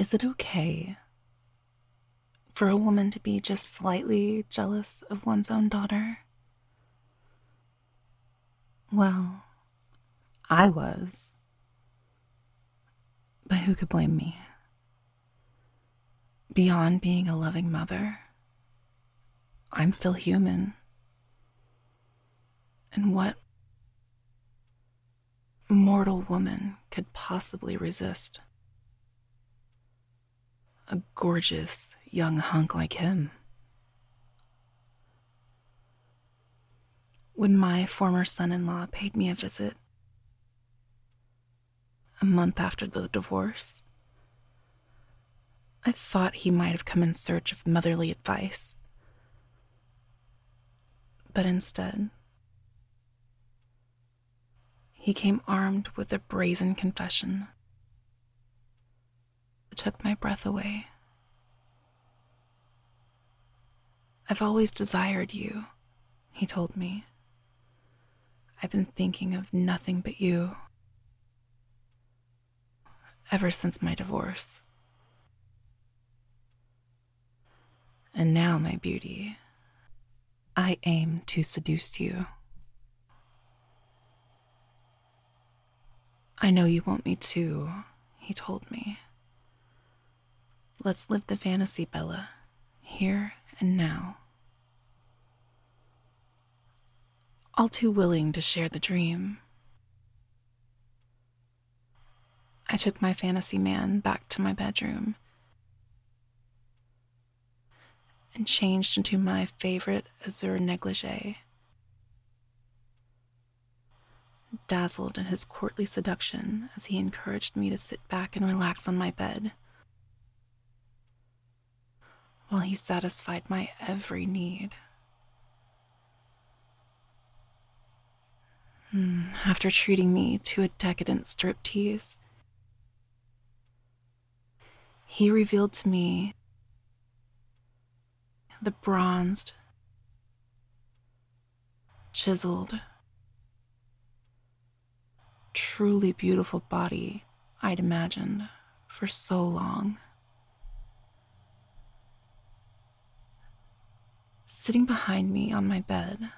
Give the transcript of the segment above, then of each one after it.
Is it okay for a woman to be just slightly jealous of one's own daughter? Well, I was. But who could blame me? Beyond being a loving mother, I'm still human. And what mortal woman could possibly resist a gorgeous young hunk like him? When my former son in law paid me a visit, a month after the divorce, I thought he might have come in search of motherly advice. But instead, he came armed with a brazen confession. Took my breath away. I've always desired you, he told me. I've been thinking of nothing but you ever since my divorce. And now, my beauty, I aim to seduce you. I know you want me to, he told me. Let's live the fantasy, Bella, here and now. All too willing to share the dream. I took my fantasy man back to my bedroom and changed into my favorite azure negligee. dazzled in his courtly seduction as he encouraged me to sit back and relax on my bed, while he satisfied my every need. Hmm, after treating me to a decadent striptease, he revealed to me the bronzed, chiseled, truly beautiful body I'd imagined for so long. Sitting behind me on my bed,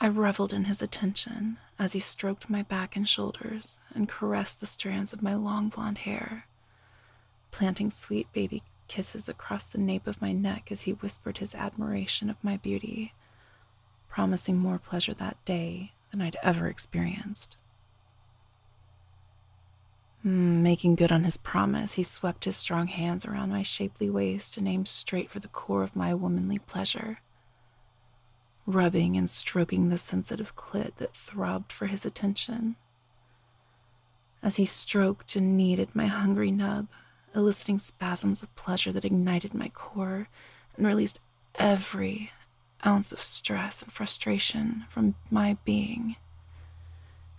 I reveled in his attention as he stroked my back and shoulders and caressed the strands of my long blonde hair, planting sweet baby kisses across the nape of my neck as he whispered his admiration of my beauty, promising more pleasure that day than I'd ever experienced. Mm, making good on his promise, he swept his strong hands around my shapely waist and aimed straight for the core of my womanly pleasure, rubbing and stroking the sensitive clit that throbbed for his attention. As he stroked and kneaded my hungry nub, eliciting spasms of pleasure that ignited my core and released every ounce of stress and frustration from my being.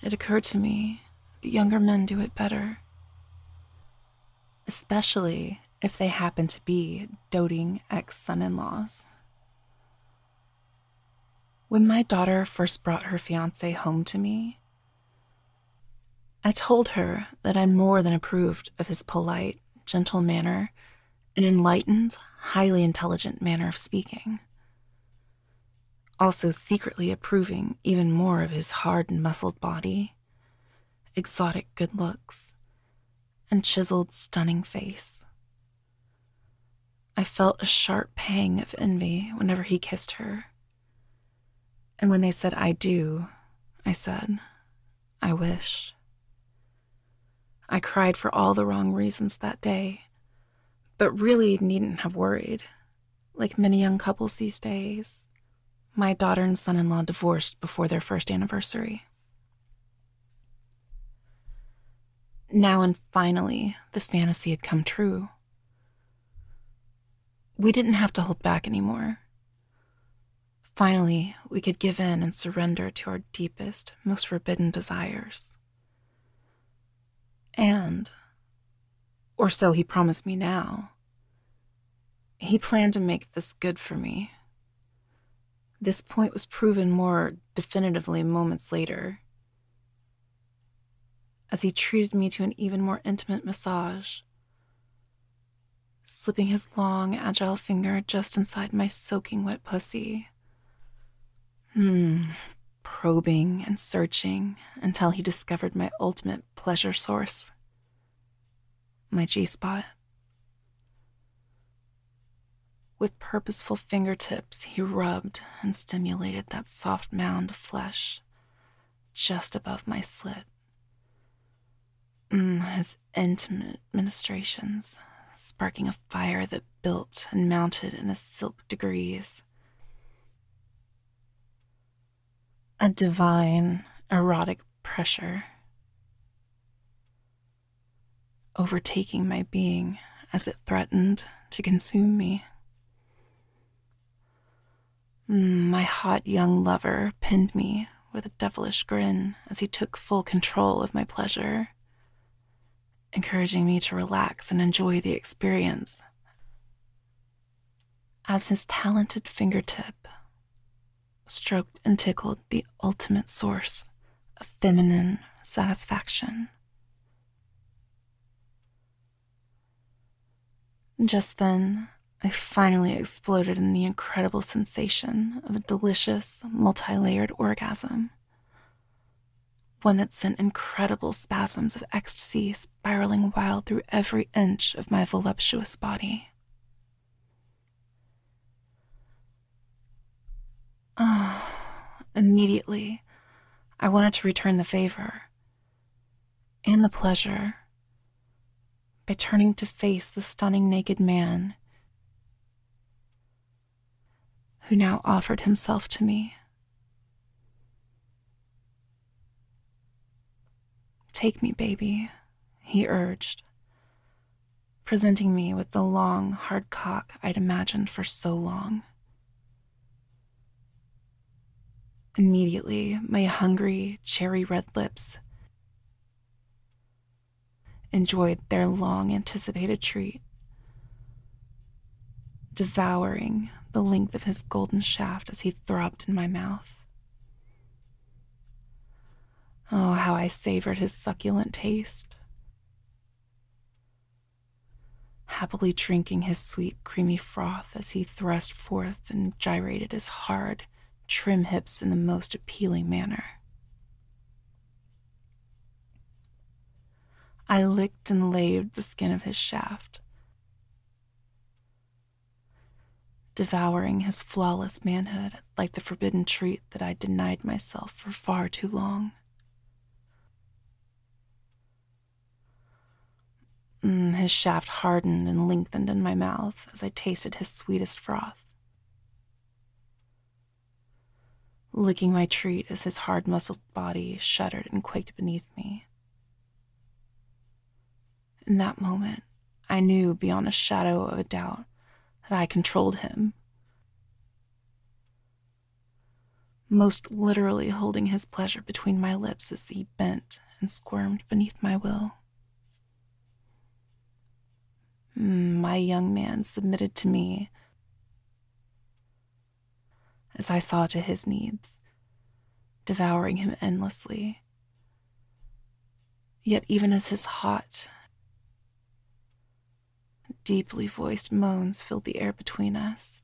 It occurred to me that younger men do it better, especially if they happen to be doting ex son in laws. When my daughter first brought her fiance home to me, I told her that I more than approved of his polite, gentle manner and enlightened, highly intelligent manner of speaking. Also secretly approving even more of his hard and muscled body, exotic good looks, and chiseled, stunning face. I felt a sharp pang of envy whenever he kissed her. And when they said, I do, I said, I wish. I cried for all the wrong reasons that day, but really needn't have worried, like many young couples these days. My daughter and son in law divorced before their first anniversary. Now and finally, the fantasy had come true. We didn't have to hold back anymore. Finally, we could give in and surrender to our deepest, most forbidden desires. And, or so he promised me now, he planned to make this good for me this point was proven more definitively moments later, as he treated me to an even more intimate massage slipping his long, agile finger just inside my soaking wet pussy. Hmm, probing and searching until he discovered my ultimate pleasure source my G spot. With purposeful fingertips, he rubbed and stimulated that soft mound of flesh just above my slit. Mm, his intimate ministrations, sparking a fire that built and mounted in a silk degrees. A divine, erotic pressure overtaking my being as it threatened to consume me. Mm, my hot young lover pinned me with a devilish grin as he took full control of my pleasure, encouraging me to relax and enjoy the experience. As his talented fingertip stroked and tickled the ultimate source of feminine satisfaction. Just then, I finally exploded in the incredible sensation of a delicious, multi layered orgasm. One that sent incredible spasms of ecstasy spiraling wild through every inch of my voluptuous body. Oh, immediately, I wanted to return the favor and the pleasure by turning to face the stunning naked man who now offered himself to me. Take me, baby, he urged, presenting me with the long, hard cock I'd imagined for so long. Immediately, my hungry, cherry red lips enjoyed their long anticipated treat, devouring the length of his golden shaft as he throbbed in my mouth. Oh, how I savored his succulent taste. Happily drinking his sweet, creamy froth as he thrust forth and gyrated his hard, trim hips in the most appealing manner. I licked and laved the skin of his shaft, devouring his flawless manhood like the forbidden treat that I denied myself for far too long. Mm, his shaft hardened and lengthened in my mouth as I tasted his sweetest froth. Licking my treat as his hard muscled body shuddered and quaked beneath me. In that moment, I knew beyond a shadow of a doubt that I controlled him. Most literally holding his pleasure between my lips as he bent and squirmed beneath my will. Hmm, my young man submitted to me as I saw to his needs, devouring him endlessly. Yet, even as his hot Deeply voiced moans filled the air between us.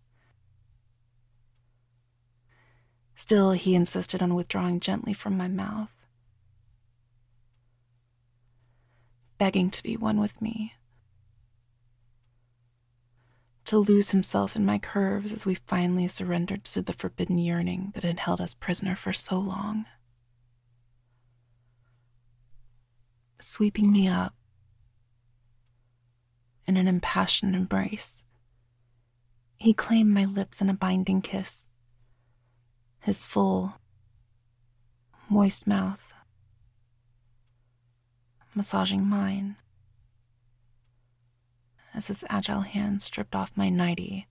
Still, he insisted on withdrawing gently from my mouth, begging to be one with me, to lose himself in my curves as we finally surrendered to the forbidden yearning that had held us prisoner for so long. Sweeping me up, in an impassioned embrace. He claimed my lips in a binding kiss, his full, moist mouth massaging mine as his agile hands stripped off my nightie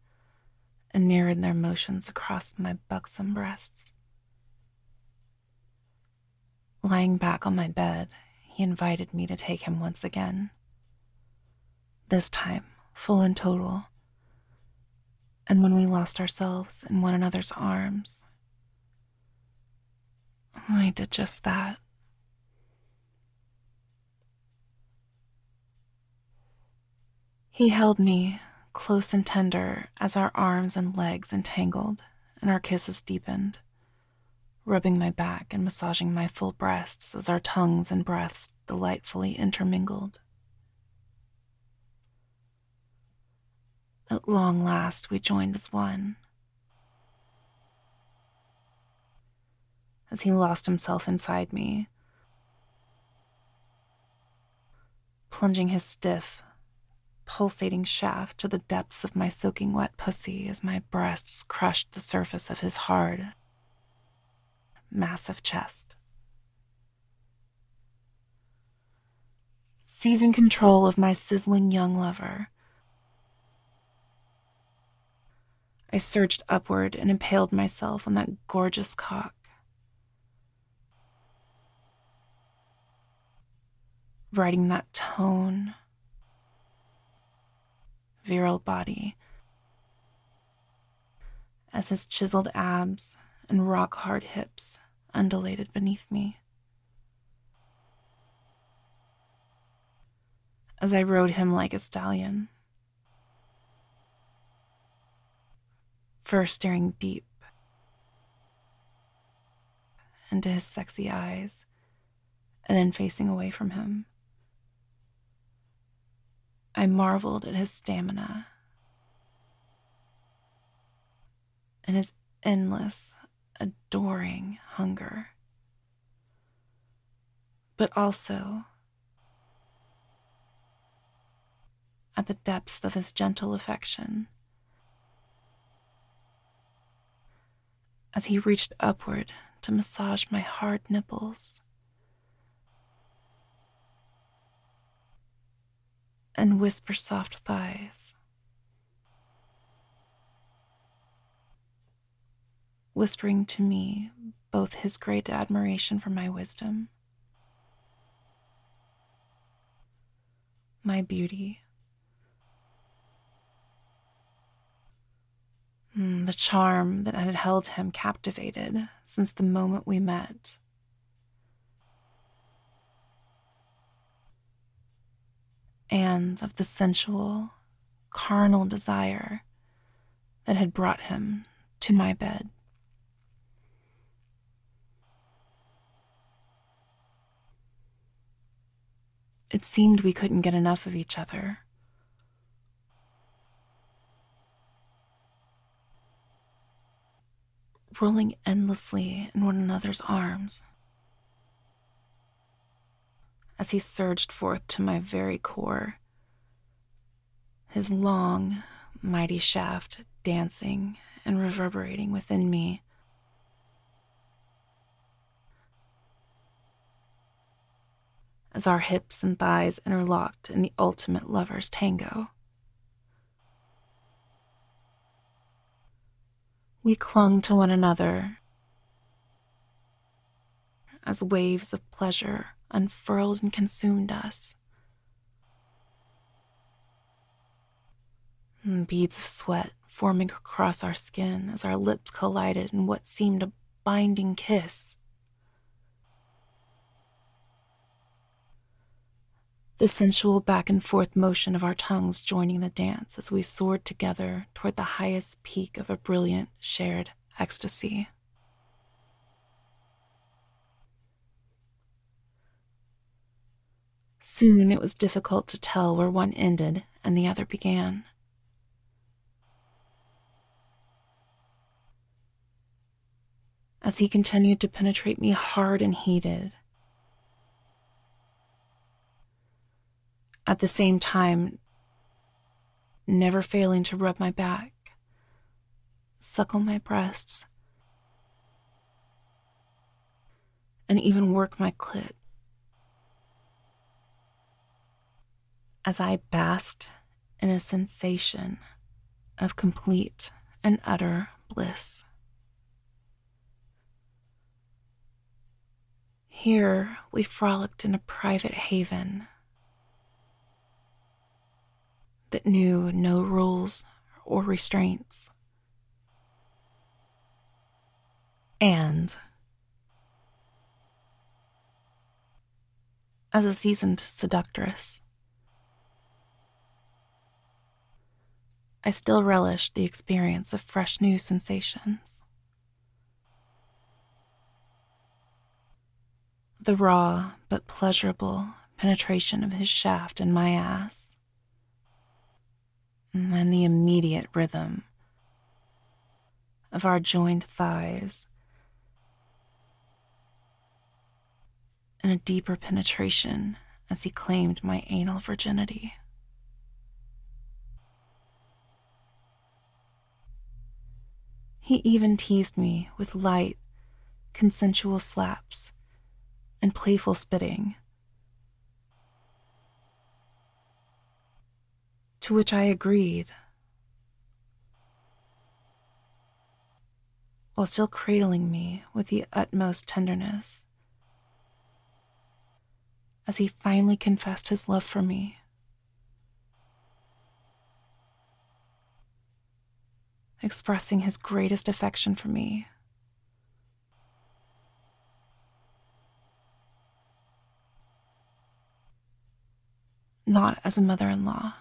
and mirrored their motions across my buxom breasts. Lying back on my bed, he invited me to take him once again this time full and total. And when we lost ourselves in one another's arms, I did just that. He held me close and tender as our arms and legs entangled and our kisses deepened, rubbing my back and massaging my full breasts as our tongues and breaths delightfully intermingled. At long last, we joined as one. As he lost himself inside me, plunging his stiff, pulsating shaft to the depths of my soaking wet pussy as my breasts crushed the surface of his hard, massive chest. Seizing control of my sizzling young lover, I surged upward and impaled myself on that gorgeous cock. Writing that tone, virile body as his chiseled abs and rock hard hips undulated beneath me. As I rode him like a stallion, first staring deep into his sexy eyes and then facing away from him. I marveled at his stamina and his endless, adoring hunger. But also at the depths of his gentle affection. As he reached upward to massage my hard nipples and whisper soft thighs. Whispering to me both his great admiration for my wisdom, my beauty, hmm, the charm that had held him captivated since the moment we met. And of the sensual, carnal desire that had brought him to my bed. It seemed we couldn't get enough of each other. Rolling endlessly in one another's arms as he surged forth to my very core. His long, mighty shaft dancing and reverberating within me. As our hips and thighs interlocked in the ultimate lover's tango. We clung to one another as waves of pleasure unfurled and consumed us. Beads of sweat forming across our skin as our lips collided in what seemed a binding kiss. The sensual back and forth motion of our tongues joining the dance as we soared together toward the highest peak of a brilliant, shared ecstasy. Soon it was difficult to tell where one ended and the other began. As he continued to penetrate me hard and heated, at the same time, never failing to rub my back, suckle my breasts, and even work my clit. As I basked in a sensation of complete and utter bliss. Here we frolicked in a private haven that knew no rules or restraints. And as a seasoned seductress, I still relished the experience of fresh new sensations. The raw but pleasurable penetration of his shaft in my ass, and the immediate rhythm of our joined thighs, and a deeper penetration as he claimed my anal virginity. He even teased me with light, consensual slaps and playful spitting. To which I agreed, while still cradling me with the utmost tenderness as he finally confessed his love for me. Expressing his greatest affection for me. Not as a mother in law,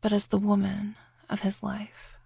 but as the woman of his life.